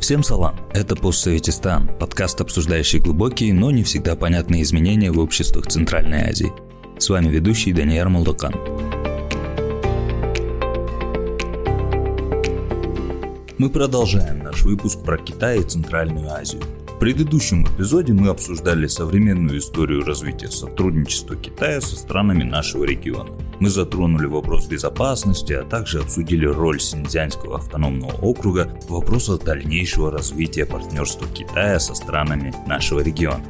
Всем салам! Это «Постсоветистан» – подкаст, обсуждающий глубокие, но не всегда понятные изменения в обществах Центральной Азии. С вами ведущий Даниэр Молдокан. Мы продолжаем наш выпуск про Китай и Центральную Азию – предыдущем эпизоде мы обсуждали современную историю развития сотрудничества Китая со странами нашего региона. Мы затронули вопрос безопасности, а также обсудили роль Синьцзянского автономного округа в вопросах дальнейшего развития партнерства Китая со странами нашего региона.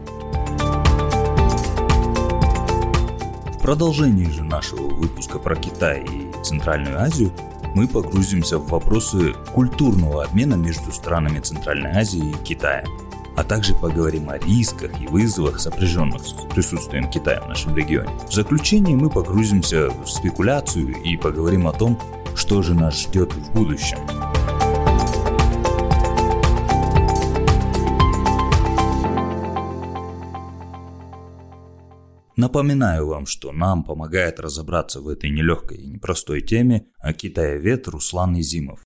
В продолжении же нашего выпуска про Китай и Центральную Азию мы погрузимся в вопросы культурного обмена между странами Центральной Азии и Китаем а также поговорим о рисках и вызовах, сопряженных с присутствием Китая в нашем регионе. В заключение мы погрузимся в спекуляцию и поговорим о том, что же нас ждет в будущем. Напоминаю вам, что нам помогает разобраться в этой нелегкой и непростой теме о китаевед Руслан Изимов.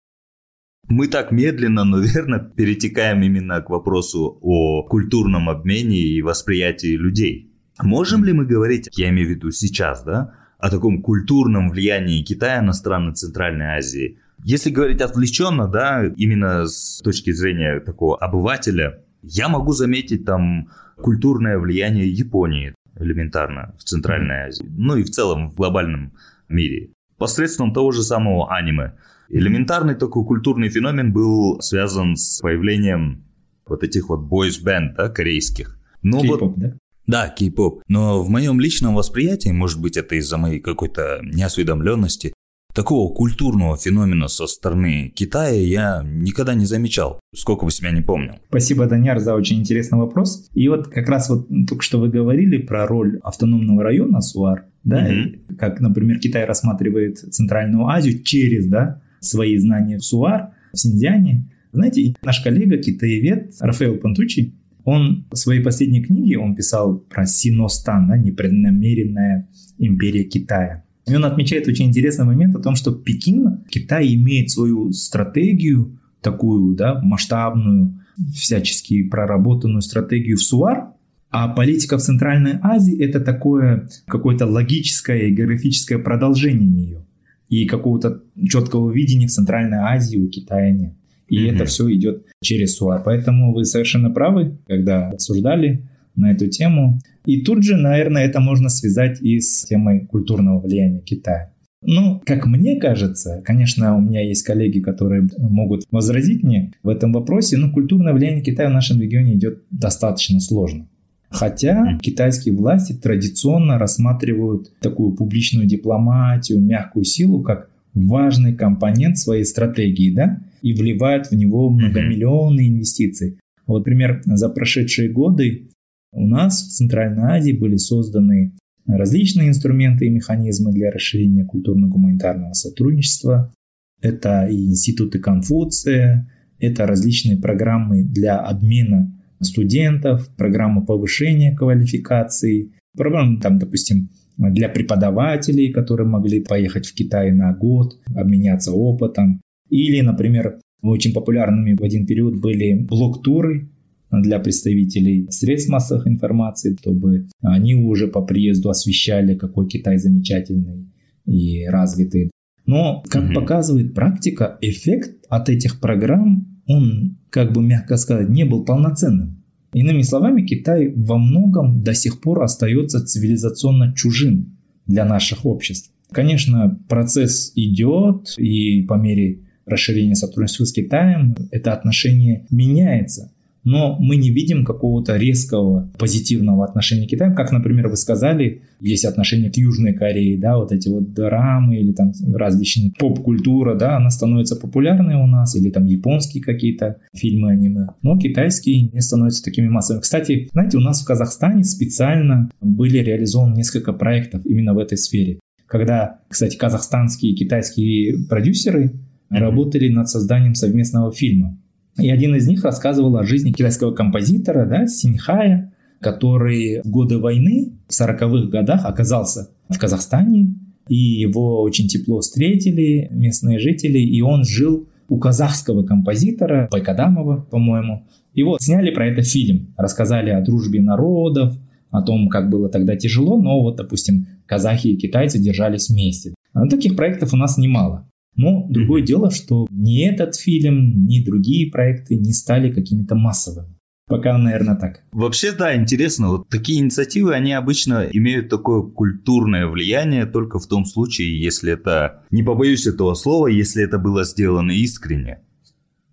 Мы так медленно, но верно перетекаем именно к вопросу о культурном обмене и восприятии людей. Можем ли мы говорить, я имею в виду сейчас, да, о таком культурном влиянии Китая на страны Центральной Азии? Если говорить отвлеченно, да, именно с точки зрения такого обывателя, я могу заметить там культурное влияние Японии элементарно в Центральной Азии, ну и в целом в глобальном мире. Посредством того же самого аниме. Элементарный такой культурный феномен был связан с появлением вот этих вот band, да, корейских. Но Кей-поп, вот, да? Да, кей-поп. Но в моем личном восприятии, может быть, это из-за моей какой-то неосведомленности, такого культурного феномена со стороны Китая я никогда не замечал, сколько бы себя не помнил. Спасибо, Даняр, за очень интересный вопрос. И вот как раз вот только что вы говорили про роль автономного района СУАР, да, mm-hmm. как, например, Китай рассматривает Центральную Азию через, да, свои знания в СУАР, в Синьцзяне. Знаете, наш коллега, китаевед Рафаэл Пантучи, он в своей последней книге, он писал про Синостан, да, непреднамеренная империя Китая. И он отмечает очень интересный момент о том, что Пекин, Китай имеет свою стратегию, такую да, масштабную, всячески проработанную стратегию в СУАР, а политика в Центральной Азии – это такое какое-то логическое и географическое продолжение нее и какого-то четкого видения в Центральной Азии у Китая нет. И mm-hmm. это все идет через СУА. Поэтому вы совершенно правы, когда обсуждали на эту тему. И тут же, наверное, это можно связать и с темой культурного влияния Китая. Ну, как мне кажется, конечно, у меня есть коллеги, которые могут возразить мне в этом вопросе, но культурное влияние Китая в нашем регионе идет достаточно сложно. Хотя китайские власти традиционно рассматривают такую публичную дипломатию, мягкую силу как важный компонент своей стратегии, да, и вливают в него многомиллионные инвестиции. Вот, например, за прошедшие годы у нас в Центральной Азии были созданы различные инструменты и механизмы для расширения культурно-гуманитарного сотрудничества. Это и институты Конфуция, это различные программы для обмена студентов, программа повышения квалификации, программа, там, допустим, для преподавателей, которые могли поехать в Китай на год, обменяться опытом. Или, например, очень популярными в один период были блок-туры для представителей средств массовых информации, чтобы они уже по приезду освещали, какой Китай замечательный и развитый. Но, как угу. показывает практика, эффект от этих программ он, как бы мягко сказать, не был полноценным. Иными словами, Китай во многом до сих пор остается цивилизационно чужим для наших обществ. Конечно, процесс идет, и по мере расширения сотрудничества с Китаем это отношение меняется но мы не видим какого-то резкого позитивного отношения к Китаю, как, например, вы сказали, есть отношение к Южной Корее, да, вот эти вот драмы или там различные поп-культура, да, она становится популярной у нас, или там японские какие-то фильмы, аниме, но китайские не становятся такими массовыми. Кстати, знаете, у нас в Казахстане специально были реализованы несколько проектов именно в этой сфере. Когда, кстати, казахстанские и китайские продюсеры работали над созданием совместного фильма. И один из них рассказывал о жизни китайского композитора, да, Синьхая, который в годы войны, в 40-х годах, оказался в Казахстане, и его очень тепло встретили местные жители, и он жил у казахского композитора Байкадамова, по-моему. И вот сняли про это фильм, рассказали о дружбе народов, о том, как было тогда тяжело, но вот, допустим, казахи и китайцы держались вместе. А таких проектов у нас немало. Но другое mm-hmm. дело, что ни этот фильм, ни другие проекты не стали какими-то массовыми. Пока, наверное, так. Вообще, да, интересно. Вот такие инициативы, они обычно имеют такое культурное влияние только в том случае, если это, не побоюсь этого слова, если это было сделано искренне.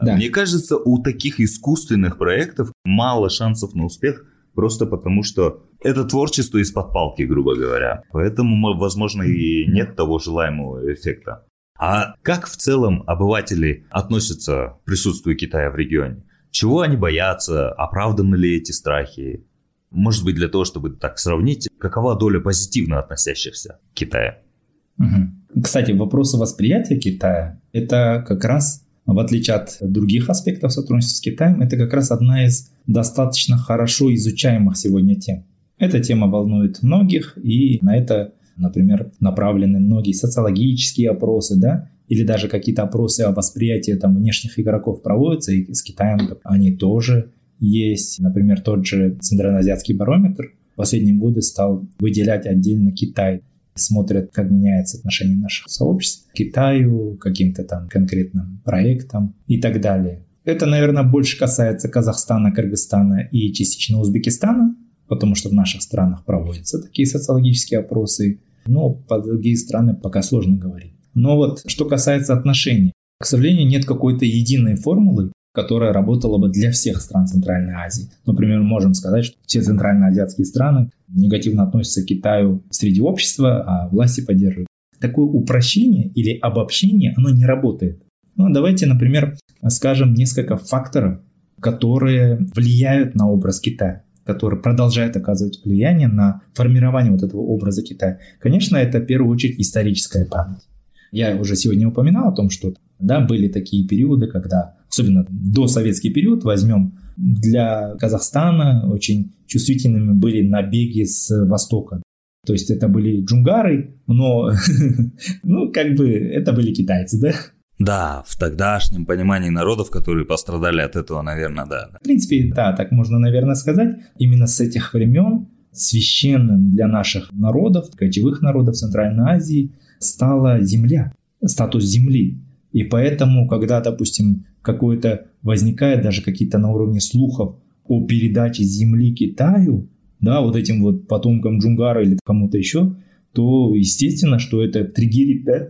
Да. Мне кажется, у таких искусственных проектов мало шансов на успех, просто потому что это творчество из-под палки, грубо говоря. Поэтому, возможно, и нет того желаемого эффекта. А как в целом обыватели относятся к присутствию Китая в регионе? Чего они боятся? Оправданы ли эти страхи? Может быть, для того, чтобы так сравнить, какова доля позитивно относящихся к Китаю? Кстати, вопросы восприятия Китая – это как раз, в отличие от других аспектов сотрудничества с Китаем, это как раз одна из достаточно хорошо изучаемых сегодня тем. Эта тема волнует многих, и на это, например, направлены многие социологические опросы, да, или даже какие-то опросы о восприятии там, внешних игроков проводятся, и с Китаем они тоже есть. Например, тот же Центральноазиатский барометр в последние годы стал выделять отдельно Китай. Смотрят, как меняется отношение наших сообществ к Китаю, каким-то там конкретным проектам и так далее. Это, наверное, больше касается Казахстана, Кыргызстана и частично Узбекистана, потому что в наших странах проводятся такие социологические опросы. Но по другие страны пока сложно говорить. Но вот что касается отношений, к сожалению, нет какой-то единой формулы, которая работала бы для всех стран Центральной Азии. Например, можем сказать, что все центральноазиатские страны негативно относятся к Китаю среди общества, а власти поддерживают. Такое упрощение или обобщение, оно не работает. Ну, давайте, например, скажем несколько факторов, которые влияют на образ Китая который продолжает оказывать влияние на формирование вот этого образа Китая. Конечно, это в первую очередь историческая память. Я уже сегодня упоминал о том, что да, были такие периоды, когда, особенно до советский период, возьмем для Казахстана очень чувствительными были набеги с востока. То есть это были джунгары, но, ну, как бы, это были китайцы, да? Да, в тогдашнем понимании народов, которые пострадали от этого, наверное, да. В принципе, да, так можно, наверное, сказать. Именно с этих времен священным для наших народов, кочевых народов Центральной Азии, стала земля, статус земли. И поэтому, когда, допустим, какое-то возникает даже какие-то на уровне слухов о передаче земли Китаю, да, вот этим вот потомкам Джунгара или кому-то еще, то естественно, что это триггерит, да?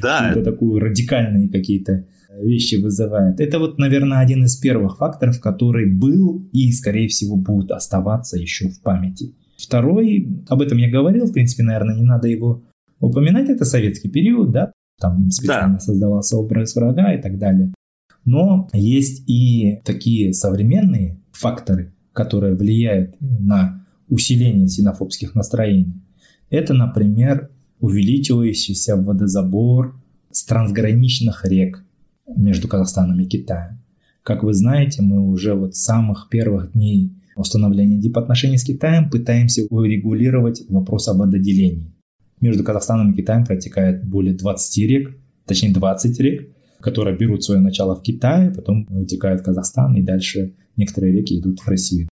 Да. это такую радикальные какие-то вещи вызывает. Это вот, наверное, один из первых факторов, который был и, скорее всего, будет оставаться еще в памяти. Второй, об этом я говорил, в принципе, наверное, не надо его упоминать, это советский период, да, там специально да. создавался образ врага и так далее. Но есть и такие современные факторы, которые влияют на усиление синофобских настроений. Это, например, увеличивающийся водозабор с трансграничных рек между Казахстаном и Китаем. Как вы знаете, мы уже вот с самых первых дней установления дипотношений с Китаем пытаемся урегулировать вопрос об вододелении. Между Казахстаном и Китаем протекает более 20 рек, точнее 20 рек, которые берут свое начало в Китае, потом вытекают в Казахстан, и дальше некоторые реки идут в Россию.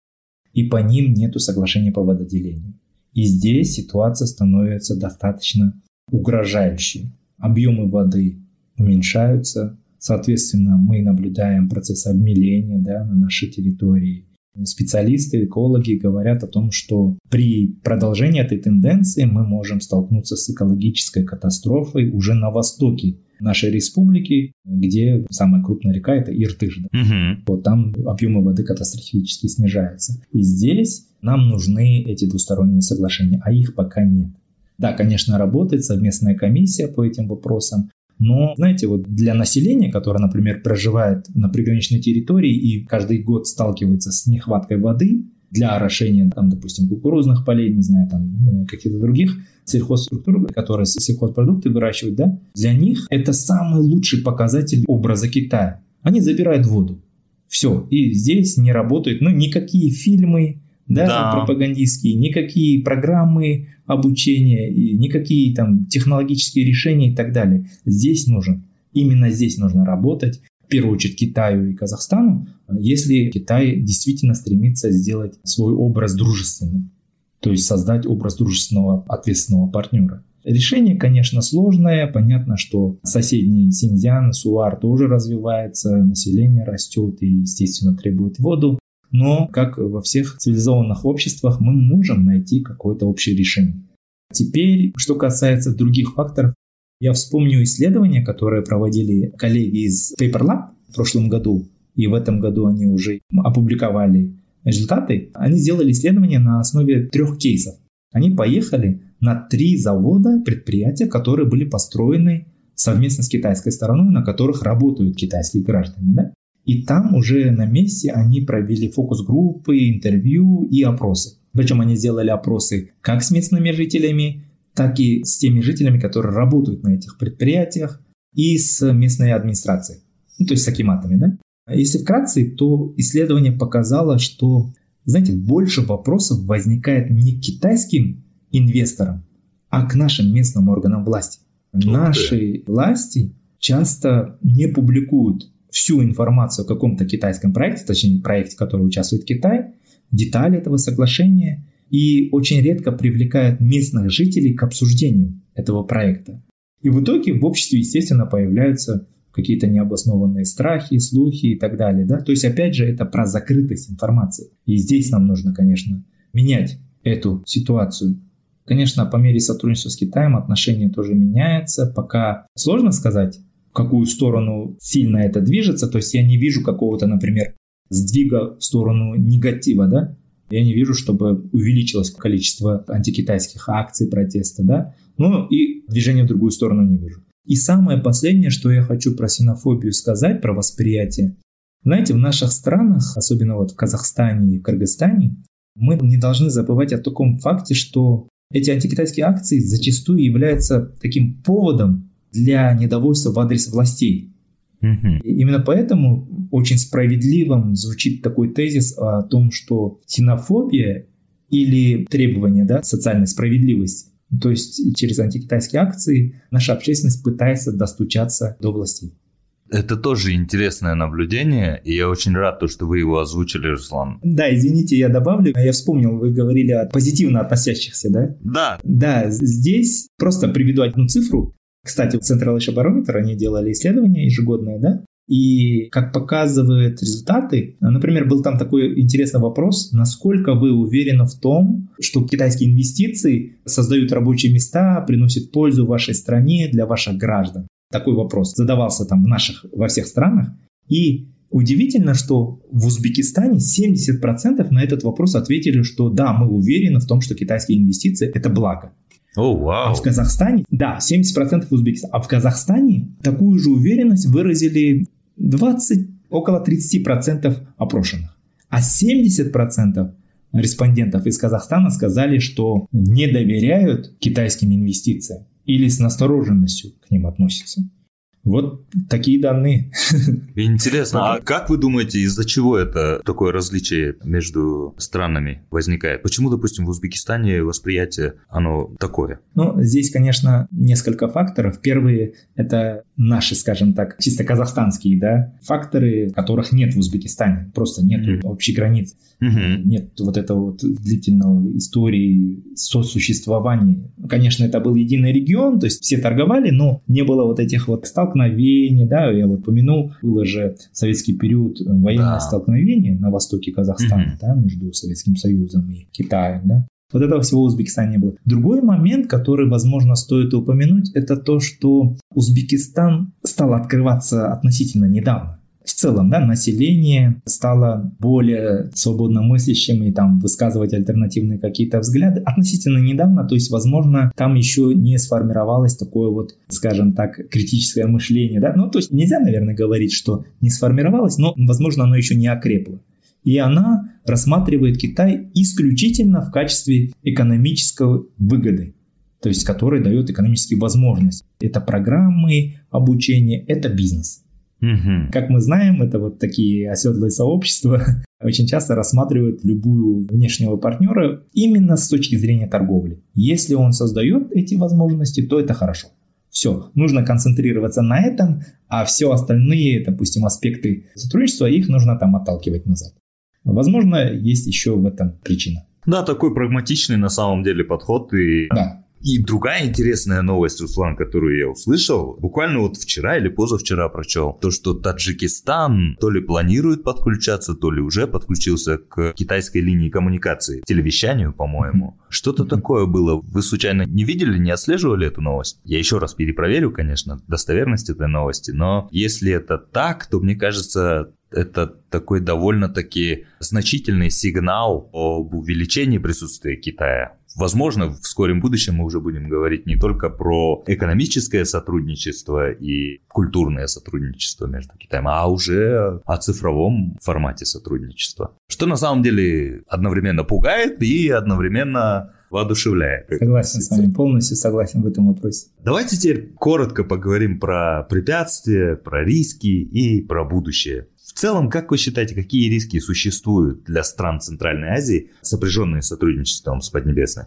И по ним нет соглашения по вододелению. И здесь ситуация становится достаточно угрожающей. Объемы воды уменьшаются, соответственно, мы наблюдаем процесс обмеления да, на нашей территории. Специалисты, экологи говорят о том, что при продолжении этой тенденции мы можем столкнуться с экологической катастрофой уже на востоке нашей республики, где самая крупная река это Иртыш. Да? Угу. Вот там объемы воды катастрофически снижаются. И здесь нам нужны эти двусторонние соглашения, а их пока нет. Да, конечно, работает совместная комиссия по этим вопросам, но, знаете, вот для населения, которое, например, проживает на приграничной территории и каждый год сталкивается с нехваткой воды для орошения, там, допустим, кукурузных полей, не знаю, там, э, каких-то других сельхозструктур, которые сельхозпродукты выращивают, да, для них это самый лучший показатель образа Китая. Они забирают воду. Все. И здесь не работают, ну, никакие фильмы, да, да. пропагандистские, никакие программы обучения, и никакие там технологические решения и так далее. Здесь нужен, именно здесь нужно работать, в первую очередь Китаю и Казахстану, если Китай действительно стремится сделать свой образ дружественным, то есть создать образ дружественного, ответственного партнера. Решение, конечно, сложное. Понятно, что соседний Синьцзян, Суар тоже развивается, население растет и, естественно, требует воду. Но, как во всех цивилизованных обществах, мы можем найти какое-то общее решение. Теперь, что касается других факторов, я вспомню исследования, которые проводили коллеги из Paper Lab в прошлом году, и в этом году они уже опубликовали результаты. Они сделали исследование на основе трех кейсов. Они поехали на три завода, предприятия, которые были построены совместно с китайской стороной, на которых работают китайские граждане. Да? И там уже на месте они провели фокус-группы, интервью и опросы. Причем они сделали опросы как с местными жителями, так и с теми жителями, которые работают на этих предприятиях, и с местной администрацией, ну, то есть с акиматами. Да? Если вкратце, то исследование показало, что, знаете, больше вопросов возникает не к китайским инвесторам, а к нашим местным органам власти. Наши власти часто не публикуют всю информацию о каком-то китайском проекте, точнее проекте, в котором участвует Китай, детали этого соглашения и очень редко привлекают местных жителей к обсуждению этого проекта. И в итоге в обществе, естественно, появляются какие-то необоснованные страхи, слухи и так далее. Да? То есть, опять же, это про закрытость информации. И здесь нам нужно, конечно, менять эту ситуацию. Конечно, по мере сотрудничества с Китаем отношения тоже меняются. Пока сложно сказать, в какую сторону сильно это движется. То есть я не вижу какого-то, например, сдвига в сторону негатива, да? Я не вижу, чтобы увеличилось количество антикитайских акций протеста, да? Ну и движения в другую сторону не вижу. И самое последнее, что я хочу про синофобию сказать, про восприятие. Знаете, в наших странах, особенно вот в Казахстане и в Кыргызстане, мы не должны забывать о таком факте, что эти антикитайские акции зачастую являются таким поводом для недовольства в адрес властей. Угу. именно поэтому очень справедливым звучит такой тезис о том, что синофобия или требование да, социальной справедливости, то есть через антикитайские акции наша общественность пытается достучаться до властей. Это тоже интересное наблюдение, и я очень рад, что вы его озвучили, Руслан. Да, извините, я добавлю. Я вспомнил, вы говорили о позитивно относящихся, да? Да. Да, здесь просто приведу одну цифру. Кстати, Central Asia Barometer, они делали исследование ежегодное, да? И как показывают результаты, например, был там такой интересный вопрос, насколько вы уверены в том, что китайские инвестиции создают рабочие места, приносят пользу вашей стране для ваших граждан. Такой вопрос задавался там в наших, во всех странах. И удивительно, что в Узбекистане 70% на этот вопрос ответили, что да, мы уверены в том, что китайские инвестиции – это благо. Oh, wow. А в Казахстане, да, 70% в Узбекистане. А в Казахстане такую же уверенность выразили 20, около 30% опрошенных. А 70% респондентов из Казахстана сказали, что не доверяют китайским инвестициям или с настороженностью к ним относятся. Вот такие данные. Интересно, а как вы думаете, из-за чего это такое различие между странами возникает? Почему, допустим, в Узбекистане восприятие, оно такое? Ну, здесь, конечно, несколько факторов. Первые – это наши, скажем так, чисто казахстанские, да, факторы, которых нет в Узбекистане. Просто нет mm-hmm. общей границы. Mm-hmm. Нет вот этого вот длительного истории сосуществования. Конечно, это был единый регион, то есть все торговали, но не было вот этих вот сталкиваний столкновения, да, я вот помянул, было же советский период э, военное да. столкновение на востоке Казахстана, угу. да, между Советским Союзом и Китаем, да. Вот этого всего в Узбекистане не было. Другой момент, который, возможно, стоит упомянуть, это то, что Узбекистан стал открываться относительно недавно в целом, да, население стало более свободно мыслящим и там высказывать альтернативные какие-то взгляды относительно недавно, то есть, возможно, там еще не сформировалось такое вот, скажем так, критическое мышление, да, ну, то есть нельзя, наверное, говорить, что не сформировалось, но, возможно, оно еще не окрепло. И она рассматривает Китай исключительно в качестве экономической выгоды, то есть который дает экономические возможности. Это программы обучения, это бизнес. Угу. Как мы знаем, это вот такие оседлые сообщества, очень часто рассматривают любую внешнего партнера именно с точки зрения торговли. Если он создает эти возможности, то это хорошо. Все, нужно концентрироваться на этом, а все остальные, допустим, аспекты сотрудничества, их нужно там отталкивать назад. Возможно, есть еще в этом причина. Да, такой прагматичный на самом деле подход. И да. И другая интересная новость, Руслан, которую я услышал, буквально вот вчера или позавчера прочел, то, что Таджикистан то ли планирует подключаться, то ли уже подключился к китайской линии коммуникации, телевещанию, по-моему. Что-то такое было. Вы случайно не видели, не отслеживали эту новость? Я еще раз перепроверю, конечно, достоверность этой новости, но если это так, то мне кажется, это такой довольно-таки значительный сигнал об увеличении присутствия Китая Возможно, в скором будущем мы уже будем говорить не только про экономическое сотрудничество и культурное сотрудничество между Китаем, а уже о цифровом формате сотрудничества. Что на самом деле одновременно пугает и одновременно воодушевляет. Согласен с вами, полностью согласен в этом вопросе. Давайте теперь коротко поговорим про препятствия, про риски и про будущее. В целом, как вы считаете, какие риски существуют для стран Центральной Азии, сопряженные сотрудничеством с Поднебесной?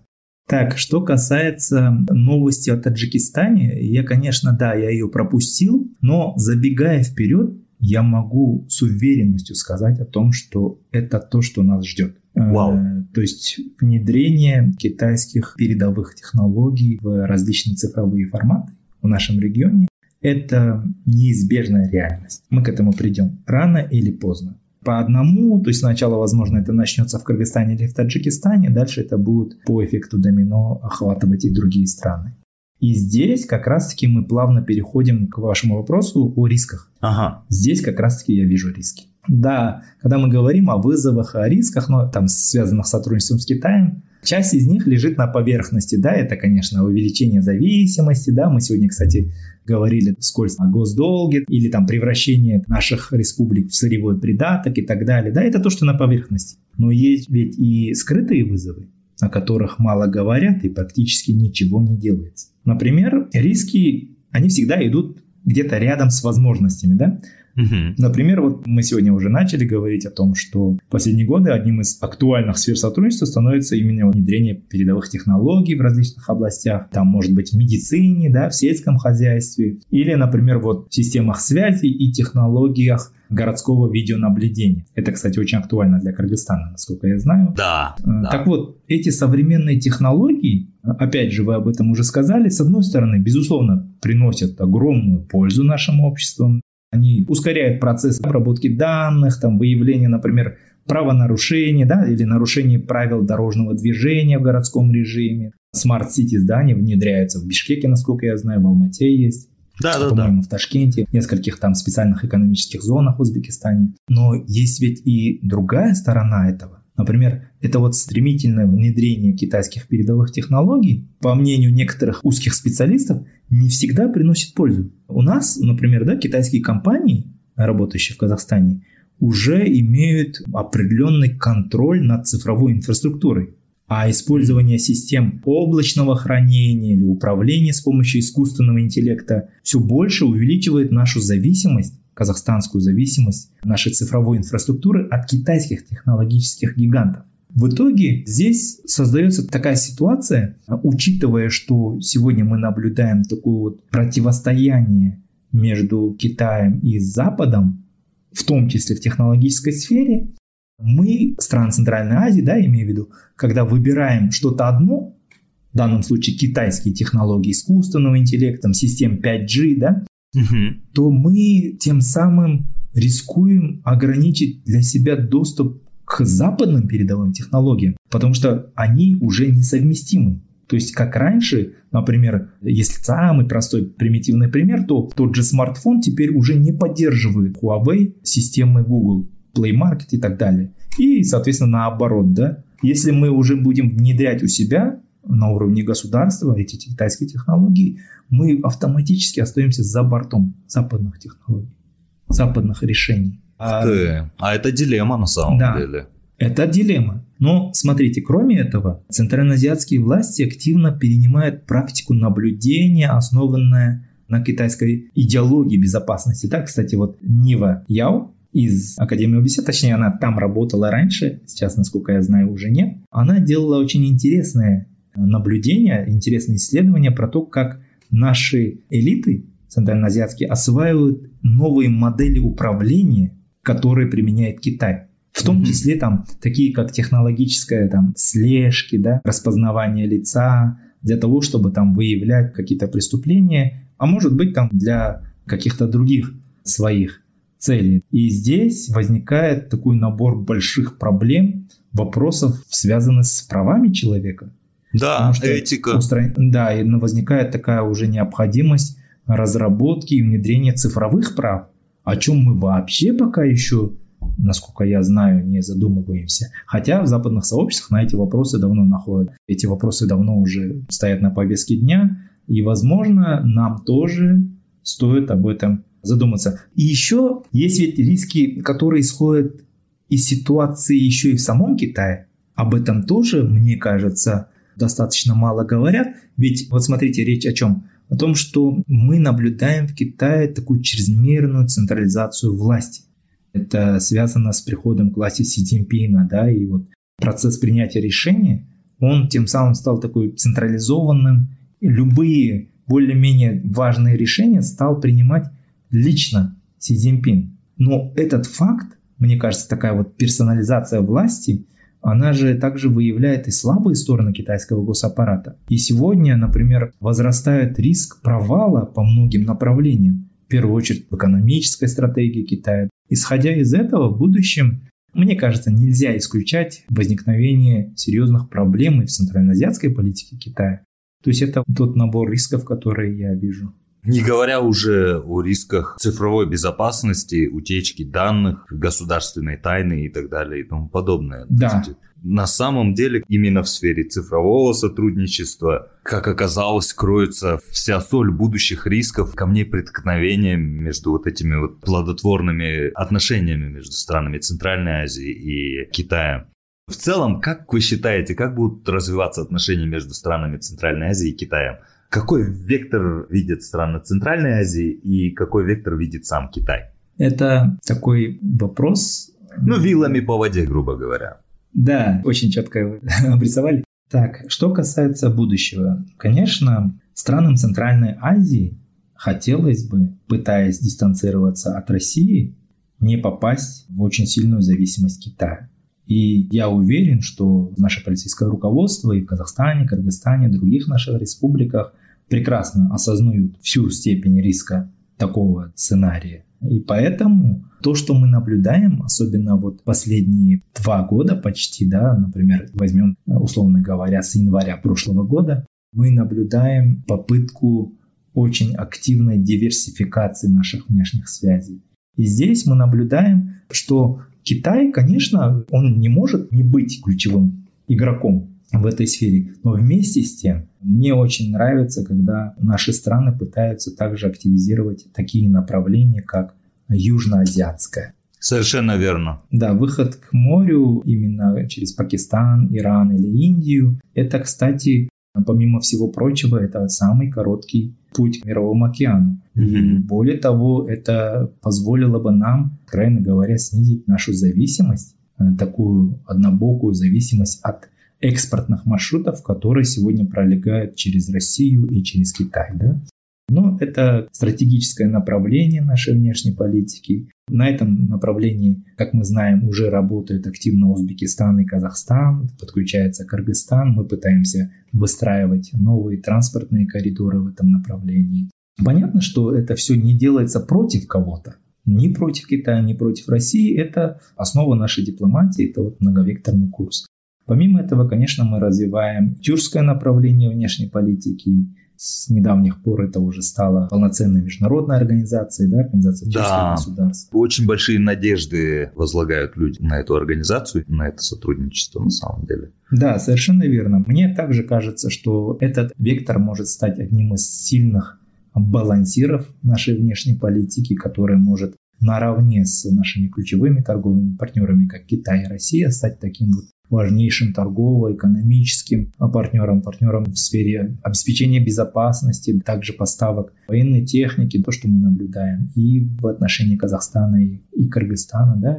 Так, что касается новости о Таджикистане, я, конечно, да, я ее пропустил, но забегая вперед, я могу с уверенностью сказать о том, что это то, что нас ждет. Вау. Э, то есть внедрение китайских передовых технологий в различные цифровые форматы в нашем регионе это неизбежная реальность. Мы к этому придем рано или поздно. По одному, то есть сначала, возможно, это начнется в Кыргызстане или в Таджикистане, дальше это будет по эффекту домино охватывать и другие страны. И здесь как раз-таки мы плавно переходим к вашему вопросу о рисках. Ага. Здесь как раз-таки я вижу риски. Да, когда мы говорим о вызовах, о рисках, но там связанных с сотрудничеством с Китаем, часть из них лежит на поверхности. Да, это, конечно, увеличение зависимости. Да, мы сегодня, кстати, говорили вскользь о госдолге или там превращение наших республик в сырьевой придаток и так далее. Да, это то, что на поверхности. Но есть ведь и скрытые вызовы, о которых мало говорят и практически ничего не делается. Например, риски, они всегда идут где-то рядом с возможностями, да? Угу. Например, вот мы сегодня уже начали говорить о том, что в последние годы одним из актуальных сфер сотрудничества становится именно внедрение передовых технологий в различных областях. Там может быть в медицине, да, в сельском хозяйстве или, например, вот в системах связи и технологиях городского видеонаблюдения. Это, кстати, очень актуально для Кыргызстана, насколько я знаю. Да. Э, так да. вот, эти современные технологии, опять же, вы об этом уже сказали, с одной стороны, безусловно, приносят огромную пользу нашему обществу, они ускоряют процесс обработки данных, там, выявления, например, правонарушений да, или нарушений правил дорожного движения в городском режиме. Smart city здания внедряются в Бишкеке, насколько я знаю, в Алмате есть. Да, да, да. в Ташкенте, в нескольких там специальных экономических зонах в Узбекистане. Но есть ведь и другая сторона этого. Например, это вот стремительное внедрение китайских передовых технологий, по мнению некоторых узких специалистов, не всегда приносит пользу. У нас, например, да, китайские компании, работающие в Казахстане, уже имеют определенный контроль над цифровой инфраструктурой. А использование систем облачного хранения или управления с помощью искусственного интеллекта все больше увеличивает нашу зависимость казахстанскую зависимость нашей цифровой инфраструктуры от китайских технологических гигантов. В итоге здесь создается такая ситуация, учитывая, что сегодня мы наблюдаем такое вот противостояние между Китаем и Западом, в том числе в технологической сфере, мы, страны Центральной Азии, да, имею в виду, когда выбираем что-то одно, в данном случае китайские технологии искусственного интеллекта, систем 5G, да, Угу. то мы тем самым рискуем ограничить для себя доступ к западным передовым технологиям, потому что они уже несовместимы. То есть, как раньше, например, если самый простой примитивный пример, то тот же смартфон теперь уже не поддерживает Huawei системы Google, Play Market и так далее. И, соответственно, наоборот, да, если мы уже будем внедрять у себя на уровне государства эти китайские технологии, мы автоматически остаемся за бортом западных технологий, западных решений. А, а это дилемма на самом да, деле. Это дилемма. Но смотрите, кроме этого, центральноазиатские власти активно перенимают практику наблюдения, основанная на китайской идеологии безопасности. Да, кстати, вот Нива Яо, из Академии бесед, точнее, она там работала раньше, сейчас, насколько я знаю, уже нет. Она делала очень интересное наблюдение, интересные исследования про то, как наши элиты центральноазиатские осваивают новые модели управления, которые применяет Китай. В том числе там такие, как технологическая там слежки, да, распознавание лица, для того, чтобы там выявлять какие-то преступления, а может быть там для каких-то других своих целей. И здесь возникает такой набор больших проблем, вопросов, связанных с правами человека. Да, этика. Устра... Да, и возникает такая уже необходимость разработки и внедрения цифровых прав, о чем мы вообще пока еще, насколько я знаю, не задумываемся. Хотя в западных сообществах на эти вопросы давно находят. Эти вопросы давно уже стоят на повестке дня, и, возможно, нам тоже стоит об этом задуматься. И еще есть ведь риски, которые исходят из ситуации еще и в самом Китае. Об этом тоже, мне кажется, достаточно мало говорят. Ведь вот смотрите, речь о чем? О том, что мы наблюдаем в Китае такую чрезмерную централизацию власти. Это связано с приходом к власти Си Цзиньпина, да, и вот процесс принятия решения, он тем самым стал такой централизованным. Любые более-менее важные решения стал принимать лично Си Цзиньпин. Но этот факт, мне кажется, такая вот персонализация власти, она же также выявляет и слабые стороны китайского госаппарата. И сегодня, например, возрастает риск провала по многим направлениям. В первую очередь в экономической стратегии Китая. Исходя из этого, в будущем, мне кажется, нельзя исключать возникновение серьезных проблем и в центральноазиатской политике Китая. То есть это тот набор рисков, которые я вижу. Не говоря уже о рисках цифровой безопасности, утечки данных, государственной тайны и так далее и тому подобное. Да. есть, на самом деле именно в сфере цифрового сотрудничества, как оказалось, кроется вся соль будущих рисков, камней преткновения между вот этими вот плодотворными отношениями между странами Центральной Азии и Китаем. В целом, как вы считаете, как будут развиваться отношения между странами Центральной Азии и Китаем? Какой вектор видит страны Центральной Азии и какой вектор видит сам Китай? Это такой вопрос. Ну, вилами по воде, грубо говоря. Да, очень четко обрисовали. Так, что касается будущего. Конечно, странам Центральной Азии хотелось бы, пытаясь дистанцироваться от России, не попасть в очень сильную зависимость Китая. И я уверен, что наше полицейское руководство и в Казахстане, Кыргызстане, других наших республиках прекрасно осознают всю степень риска такого сценария. И поэтому то, что мы наблюдаем, особенно вот последние два года почти, да, например, возьмем, условно говоря, с января прошлого года, мы наблюдаем попытку очень активной диверсификации наших внешних связей. И здесь мы наблюдаем, что Китай, конечно, он не может не быть ключевым игроком в этой сфере. Но вместе с тем, мне очень нравится, когда наши страны пытаются также активизировать такие направления, как южноазиатское. Совершенно верно. Да, выход к морю именно через Пакистан, Иран или Индию. Это, кстати, помимо всего прочего, это самый короткий путь к Мировому океану. Mm-hmm. И более того, это позволило бы нам, крайне говоря, снизить нашу зависимость, э, такую однобокую зависимость от экспортных маршрутов, которые сегодня пролегают через Россию и через Китай. Да? Но это стратегическое направление нашей внешней политики. На этом направлении, как мы знаем, уже работают активно Узбекистан и Казахстан, подключается Кыргызстан. Мы пытаемся выстраивать новые транспортные коридоры в этом направлении. Понятно, что это все не делается против кого-то. Ни против Китая, ни против России. Это основа нашей дипломатии, это вот многовекторный курс. Помимо этого, конечно, мы развиваем тюркское направление внешней политики. С недавних пор это уже стало полноценной международной организацией, да, организация да, государств. Очень большие надежды возлагают люди на эту организацию, на это сотрудничество на самом деле. Да, совершенно верно. Мне также кажется, что этот вектор может стать одним из сильных балансиров нашей внешней политики, который может наравне с нашими ключевыми торговыми партнерами, как Китай и Россия, стать таким вот важнейшим торгово-экономическим партнером, партнером в сфере обеспечения безопасности, также поставок военной техники, то, что мы наблюдаем и в отношении Казахстана и, и Кыргызстана, да,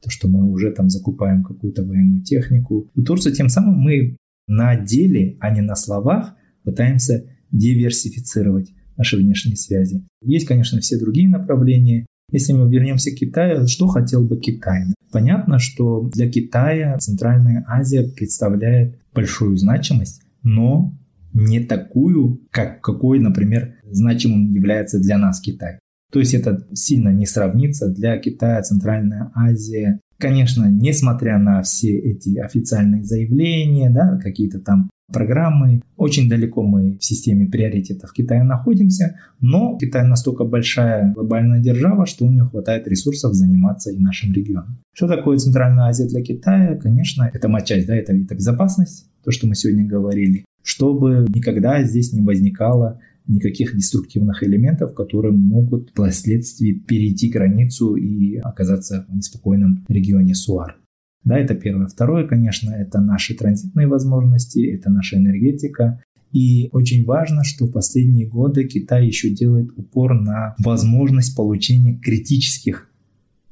то, что мы уже там закупаем какую-то военную технику. У Турции тем самым мы на деле, а не на словах пытаемся диверсифицировать наши внешние связи. Есть, конечно, все другие направления. Если мы вернемся к Китаю, что хотел бы Китай? Понятно, что для Китая Центральная Азия представляет большую значимость, но не такую, как какой, например, значимым является для нас Китай. То есть это сильно не сравнится. Для Китая Центральная Азия Конечно, несмотря на все эти официальные заявления, да, какие-то там программы, очень далеко мы в системе приоритетов Китая находимся, но Китай настолько большая глобальная держава, что у него хватает ресурсов заниматься и нашим регионом. Что такое Центральная Азия для Китая? Конечно, это матчасть, да, это, это безопасность, то, что мы сегодня говорили, чтобы никогда здесь не возникало никаких деструктивных элементов, которые могут впоследствии перейти границу и оказаться в неспокойном регионе Суар. Да, это первое. Второе, конечно, это наши транзитные возможности, это наша энергетика. И очень важно, что в последние годы Китай еще делает упор на возможность получения критических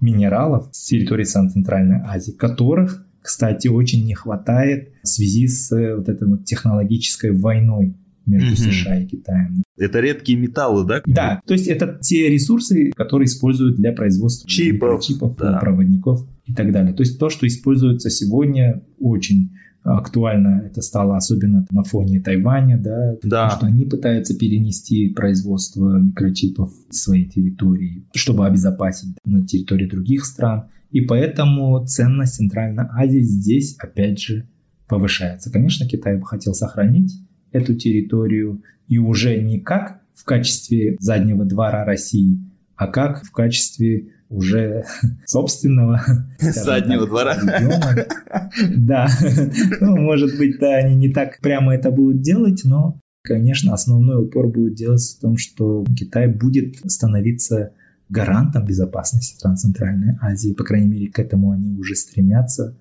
минералов с территории Центральной Азии, которых, кстати, очень не хватает в связи с вот этой вот технологической войной между угу. США и Китаем. Это редкие металлы, да? Да, то есть это те ресурсы, которые используют для производства чипов, чипов да. проводников и так далее. То есть то, что используется сегодня, очень актуально это стало особенно на фоне Тайваня, да, да. потому что они пытаются перенести производство микрочипов в своей территории, чтобы обезопасить на территории других стран. И поэтому ценность Центральной Азии здесь, опять же, повышается. Конечно, Китай бы хотел сохранить эту территорию и уже не как в качестве заднего двора России, а как в качестве уже собственного заднего двора. Да, ну, может быть, да, они не так прямо это будут делать, но, конечно, основной упор будет делаться в том, что Китай будет становиться гарантом безопасности Трансцентральной Азии, по крайней мере, к этому они уже стремятся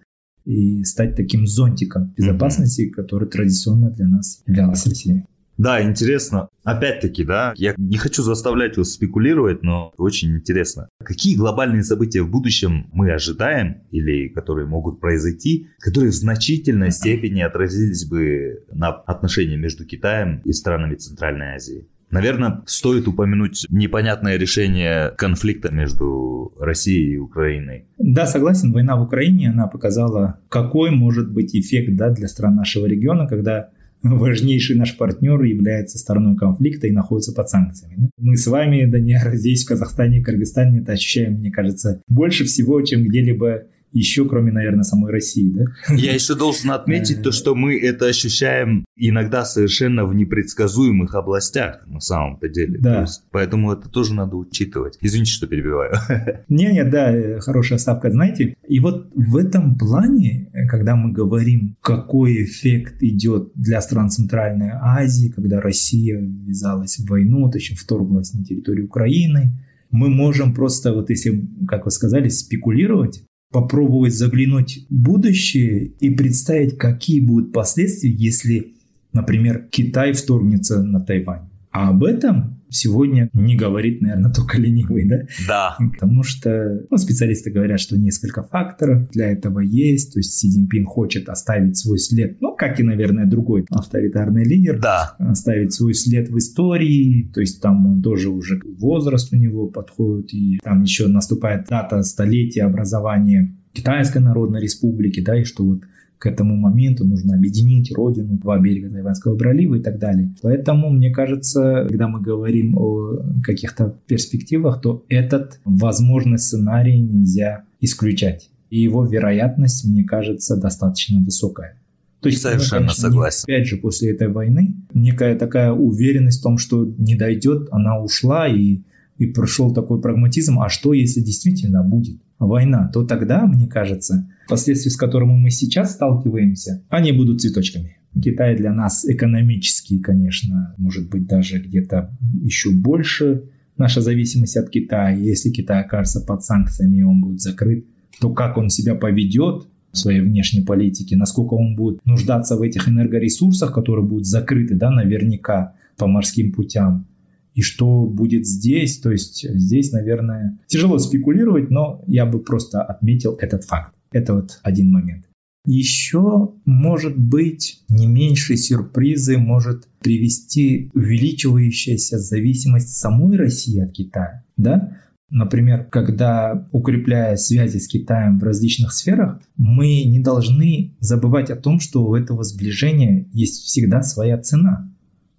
и стать таким зонтиком безопасности, mm-hmm. который традиционно для нас являлась Россия. Да, интересно. Опять-таки, да, я не хочу заставлять вас спекулировать, но очень интересно. Какие глобальные события в будущем мы ожидаем или которые могут произойти, которые в значительной степени отразились бы на отношениях между Китаем и странами Центральной Азии? Наверное, стоит упомянуть непонятное решение конфликта между Россией и Украиной. Да, согласен. Война в Украине, она показала, какой может быть эффект да, для стран нашего региона, когда важнейший наш партнер является стороной конфликта и находится под санкциями. Мы с вами, Даниэль, здесь, в Казахстане, в Кыргызстане это ощущаем, мне кажется, больше всего, чем где-либо еще кроме, наверное, самой России, да? Я еще должен отметить то, что мы это ощущаем иногда совершенно в непредсказуемых областях на самом-то деле. Да. есть, поэтому это тоже надо учитывать. Извините, что перебиваю. Не-не, да, хорошая ставка, знаете. И вот в этом плане, когда мы говорим, какой эффект идет для стран Центральной Азии, когда Россия ввязалась в войну, точнее вторглась на территорию Украины, мы можем просто, вот если, как вы сказали, спекулировать, попробовать заглянуть в будущее и представить, какие будут последствия, если, например, Китай вторгнется на Тайвань. А об этом сегодня не говорит, наверное, только ленивый, да? Да. Потому что ну, специалисты говорят, что несколько факторов для этого есть. То есть Си Цзиньпин хочет оставить свой след, ну, как и, наверное, другой авторитарный лидер. Да. Оставить свой след в истории. То есть там он тоже уже возраст у него подходит. И там еще наступает дата столетия образования Китайской Народной Республики, да, и что вот к этому моменту нужно объединить родину, два берега Тайванского пролива и так далее. Поэтому, мне кажется, когда мы говорим о каких-то перспективах, то этот возможный сценарий нельзя исключать. И его вероятность, мне кажется, достаточно высокая. То есть, Совершенно конечно, согласен. Опять же, после этой войны некая такая уверенность в том, что не дойдет, она ушла и, и прошел такой прагматизм. А что, если действительно будет? Война, то тогда, мне кажется, последствия, с которыми мы сейчас сталкиваемся, они будут цветочками. Китай для нас экономически, конечно, может быть даже где-то еще больше наша зависимость от Китая. Если Китай окажется под санкциями и он будет закрыт, то как он себя поведет, своей внешней политики, насколько он будет нуждаться в этих энергоресурсах, которые будут закрыты, да, наверняка по морским путям. И что будет здесь, то есть здесь, наверное, тяжело спекулировать, но я бы просто отметил этот факт. Это вот один момент. Еще, может быть, не меньшие сюрпризы может привести увеличивающаяся зависимость самой России от Китая. Да? Например, когда укрепляя связи с Китаем в различных сферах, мы не должны забывать о том, что у этого сближения есть всегда своя цена,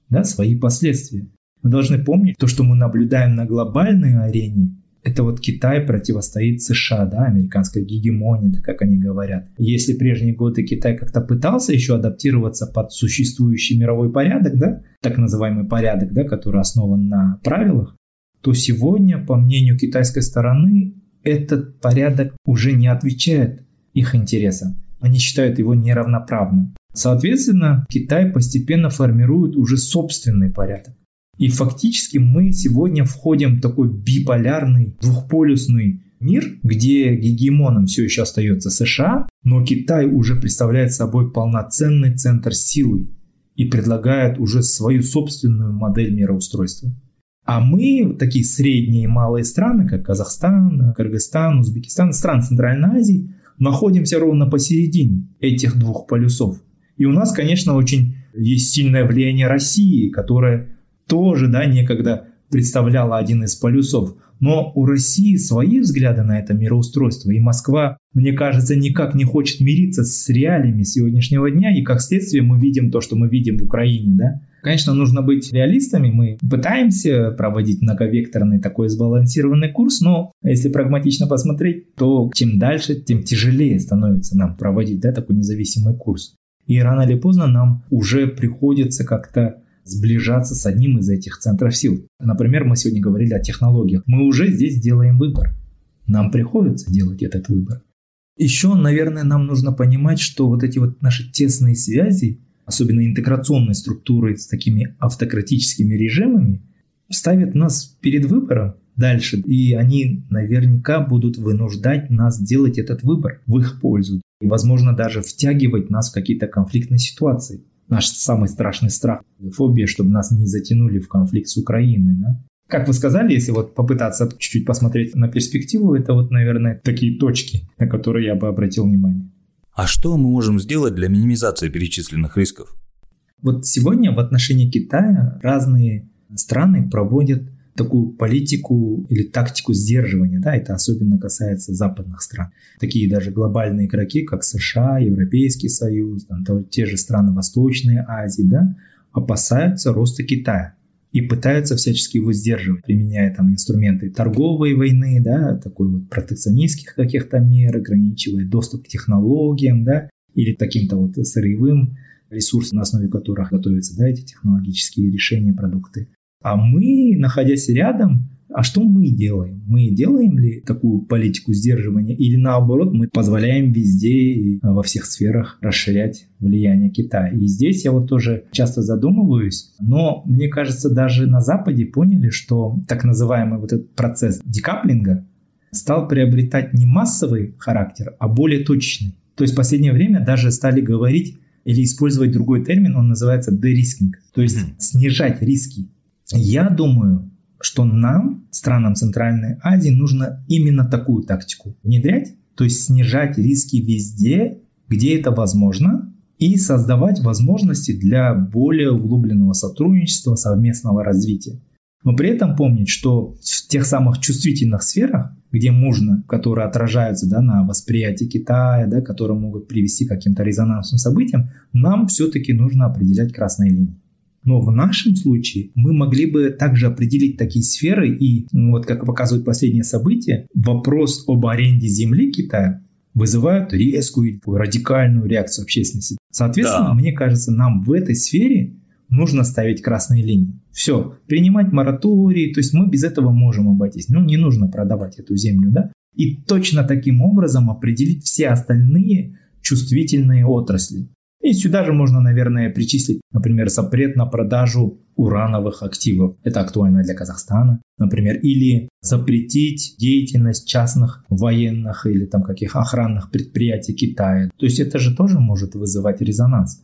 да, свои последствия. Мы должны помнить то, что мы наблюдаем на глобальной арене, это вот Китай противостоит США, да, американской гегемонии, да, как они говорят. Если прежние годы Китай как-то пытался еще адаптироваться под существующий мировой порядок, да, так называемый порядок, да, который основан на правилах, то сегодня, по мнению китайской стороны, этот порядок уже не отвечает их интересам. Они считают его неравноправным. Соответственно, Китай постепенно формирует уже собственный порядок. И фактически мы сегодня входим в такой биполярный, двухполюсный мир, где гегемоном все еще остается США, но Китай уже представляет собой полноценный центр силы и предлагает уже свою собственную модель мироустройства. А мы, такие средние и малые страны, как Казахстан, Кыргызстан, Узбекистан, страны Центральной Азии, находимся ровно посередине этих двух полюсов. И у нас, конечно, очень есть сильное влияние России, которая тоже, да, некогда представляла один из полюсов. Но у России свои взгляды на это мироустройство, и Москва, мне кажется, никак не хочет мириться с реалиями сегодняшнего дня, и как следствие мы видим то, что мы видим в Украине, да. Конечно, нужно быть реалистами, мы пытаемся проводить многовекторный такой сбалансированный курс, но если прагматично посмотреть, то чем дальше, тем тяжелее становится нам проводить да, такой независимый курс. И рано или поздно нам уже приходится как-то сближаться с одним из этих центров сил. Например, мы сегодня говорили о технологиях. Мы уже здесь делаем выбор. Нам приходится делать этот выбор. Еще, наверное, нам нужно понимать, что вот эти вот наши тесные связи, особенно интеграционные структуры с такими автократическими режимами, ставят нас перед выбором дальше. И они наверняка будут вынуждать нас делать этот выбор в их пользу. И, возможно, даже втягивать нас в какие-то конфликтные ситуации наш самый страшный страх, фобия, чтобы нас не затянули в конфликт с Украиной. Да? Как вы сказали, если вот попытаться чуть-чуть посмотреть на перспективу, это вот, наверное, такие точки, на которые я бы обратил внимание. А что мы можем сделать для минимизации перечисленных рисков? Вот сегодня в отношении Китая разные страны проводят такую политику или тактику сдерживания, да, это особенно касается западных стран. Такие даже глобальные игроки, как США, Европейский Союз, там, те же страны Восточной Азии, да, опасаются роста Китая и пытаются всячески его сдерживать, применяя там инструменты торговой войны, да, такой вот протекционистских каких-то мер, ограничивая доступ к технологиям, да, или таким-то вот сырьевым ресурсам, на основе которых готовятся да, эти технологические решения, продукты. А мы, находясь рядом, а что мы делаем? Мы делаем ли такую политику сдерживания или наоборот мы позволяем везде и во всех сферах расширять влияние Китая? И здесь я вот тоже часто задумываюсь, но мне кажется, даже на Западе поняли, что так называемый вот этот процесс декаплинга стал приобретать не массовый характер, а более точечный. То есть в последнее время даже стали говорить или использовать другой термин, он называется de-risking, то есть mm-hmm. снижать риски я думаю, что нам, странам Центральной Азии, нужно именно такую тактику внедрять, то есть снижать риски везде, где это возможно, и создавать возможности для более углубленного сотрудничества, совместного развития. Но при этом помнить, что в тех самых чувствительных сферах, где можно, которые отражаются да, на восприятии Китая, да, которые могут привести к каким-то резонансным событиям, нам все-таки нужно определять красные линии. Но в нашем случае мы могли бы также определить такие сферы, и ну, вот как показывают последние события, вопрос об аренде земли Китая вызывает резкую, радикальную реакцию общественности. Соответственно, да. мне кажется, нам в этой сфере нужно ставить красные линии. Все, принимать моратории, то есть мы без этого можем обойтись. Ну, не нужно продавать эту землю, да? И точно таким образом определить все остальные чувствительные отрасли. И сюда же можно, наверное, причислить, например, запрет на продажу урановых активов. Это актуально для Казахстана, например. Или запретить деятельность частных военных или там каких охранных предприятий Китая. То есть это же тоже может вызывать резонанс.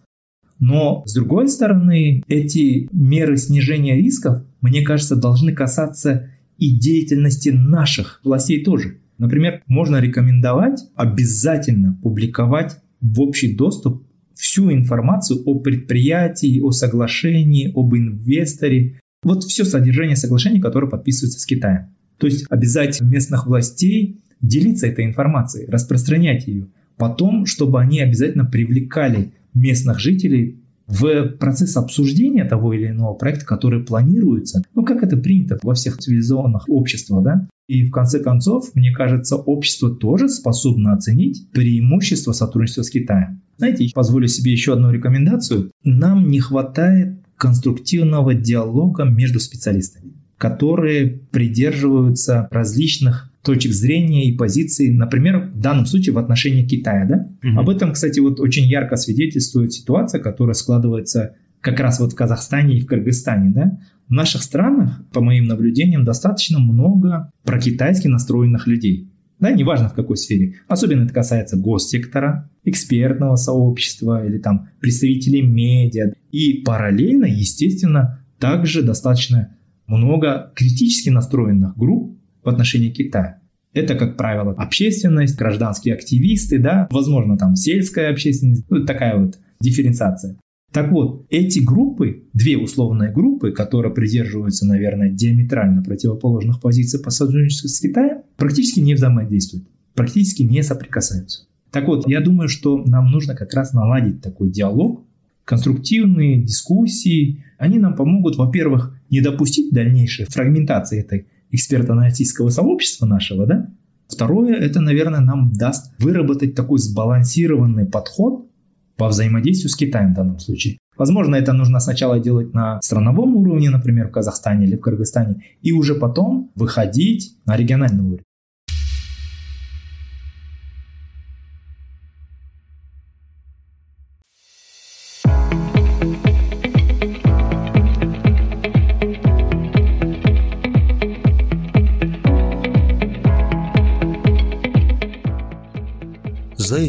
Но, с другой стороны, эти меры снижения рисков, мне кажется, должны касаться и деятельности наших властей тоже. Например, можно рекомендовать обязательно публиковать в общий доступ всю информацию о предприятии, о соглашении, об инвесторе. Вот все содержание соглашения, которое подписывается с Китаем. То есть обязать местных властей делиться этой информацией, распространять ее. Потом, чтобы они обязательно привлекали местных жителей в процесс обсуждения того или иного проекта, который планируется, ну как это принято во всех цивилизованных обществах, да, и в конце концов, мне кажется, общество тоже способно оценить преимущество сотрудничества с Китаем. Знаете, позволю себе еще одну рекомендацию. Нам не хватает конструктивного диалога между специалистами, которые придерживаются различных точек зрения и позиций, например, в данном случае в отношении Китая. Да? Угу. Об этом, кстати, вот очень ярко свидетельствует ситуация, которая складывается как раз вот в Казахстане и в Кыргызстане. Да? В наших странах, по моим наблюдениям, достаточно много прокитайски настроенных людей. Да, неважно в какой сфере. Особенно это касается госсектора, экспертного сообщества или там представителей медиа. И параллельно, естественно, также достаточно много критически настроенных групп, в отношении Китая. Это, как правило, общественность, гражданские активисты, да, возможно, там сельская общественность, ну, такая вот дифференциация. Так вот, эти группы, две условные группы, которые придерживаются, наверное, диаметрально противоположных позиций по сотрудничеству с Китаем, практически не взаимодействуют, практически не соприкасаются. Так вот, я думаю, что нам нужно как раз наладить такой диалог, конструктивные дискуссии. Они нам помогут, во-первых, не допустить дальнейшей фрагментации этой эксперт-аналитического сообщества нашего, да. Второе, это, наверное, нам даст выработать такой сбалансированный подход по взаимодействию с Китаем в данном случае. Возможно, это нужно сначала делать на страновом уровне, например, в Казахстане или в Кыргызстане, и уже потом выходить на региональный уровень.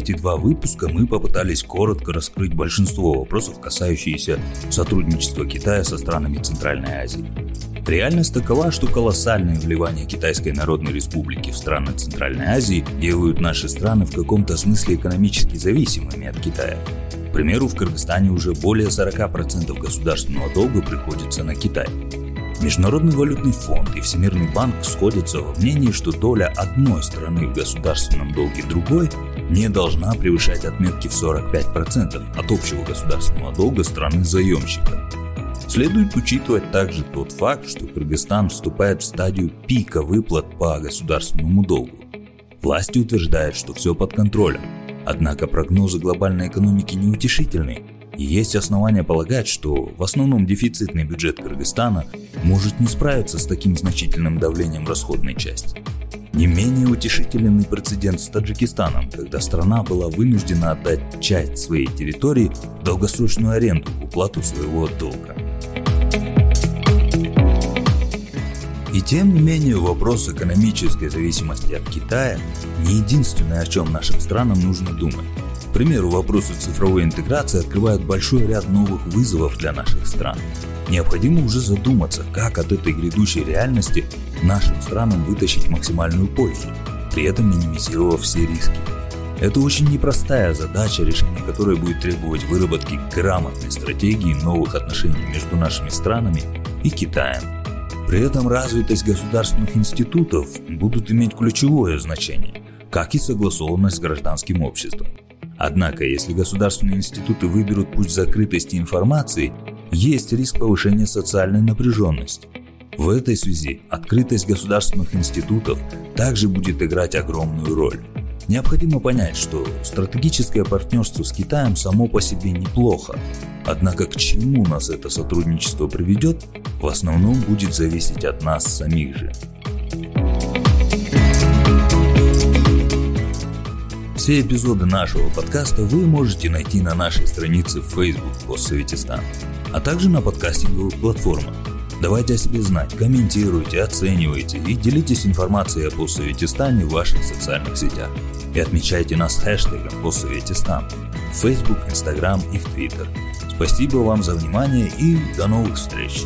Эти два выпуска мы попытались коротко раскрыть большинство вопросов, касающиеся сотрудничества Китая со странами Центральной Азии. Реальность такова, что колоссальное вливание Китайской Народной Республики в страны Центральной Азии делают наши страны в каком-то смысле экономически зависимыми от Китая. К примеру, в Кыргызстане уже более 40% государственного долга приходится на Китай. Международный валютный фонд и Всемирный банк сходятся во мнении, что доля одной страны в государственном долге другой не должна превышать отметки в 45% от общего государственного долга страны-заемщика. Следует учитывать также тот факт, что Кыргызстан вступает в стадию пика выплат по государственному долгу. Власти утверждают, что все под контролем, однако прогнозы глобальной экономики неутешительны, и есть основания полагать, что в основном дефицитный бюджет Кыргызстана может не справиться с таким значительным давлением расходной части. Не менее утешителен и прецедент с Таджикистаном, когда страна была вынуждена отдать часть своей территории в долгосрочную аренду в уплату своего долга. И тем не менее вопрос экономической зависимости от Китая не единственное, о чем нашим странам нужно думать. Примеру, вопросы цифровой интеграции открывают большой ряд новых вызовов для наших стран. Необходимо уже задуматься, как от этой грядущей реальности нашим странам вытащить максимальную пользу, при этом минимизировав все риски. Это очень непростая задача, решение которой будет требовать выработки грамотной стратегии новых отношений между нашими странами и Китаем. При этом развитость государственных институтов будут иметь ключевое значение, как и согласованность с гражданским обществом. Однако, если государственные институты выберут путь закрытости информации, есть риск повышения социальной напряженности. В этой связи открытость государственных институтов также будет играть огромную роль. Необходимо понять, что стратегическое партнерство с Китаем само по себе неплохо, однако к чему нас это сотрудничество приведет, в основном будет зависеть от нас самих же. Все эпизоды нашего подкаста вы можете найти на нашей странице в Facebook «Постсоветистан», а также на подкастинговых платформах. Давайте о себе знать, комментируйте, оценивайте и делитесь информацией о Постсоветистане в ваших социальных сетях. И отмечайте нас хэштегом Постсоветистан в Facebook, Instagram и в Twitter. Спасибо вам за внимание и до новых встреч!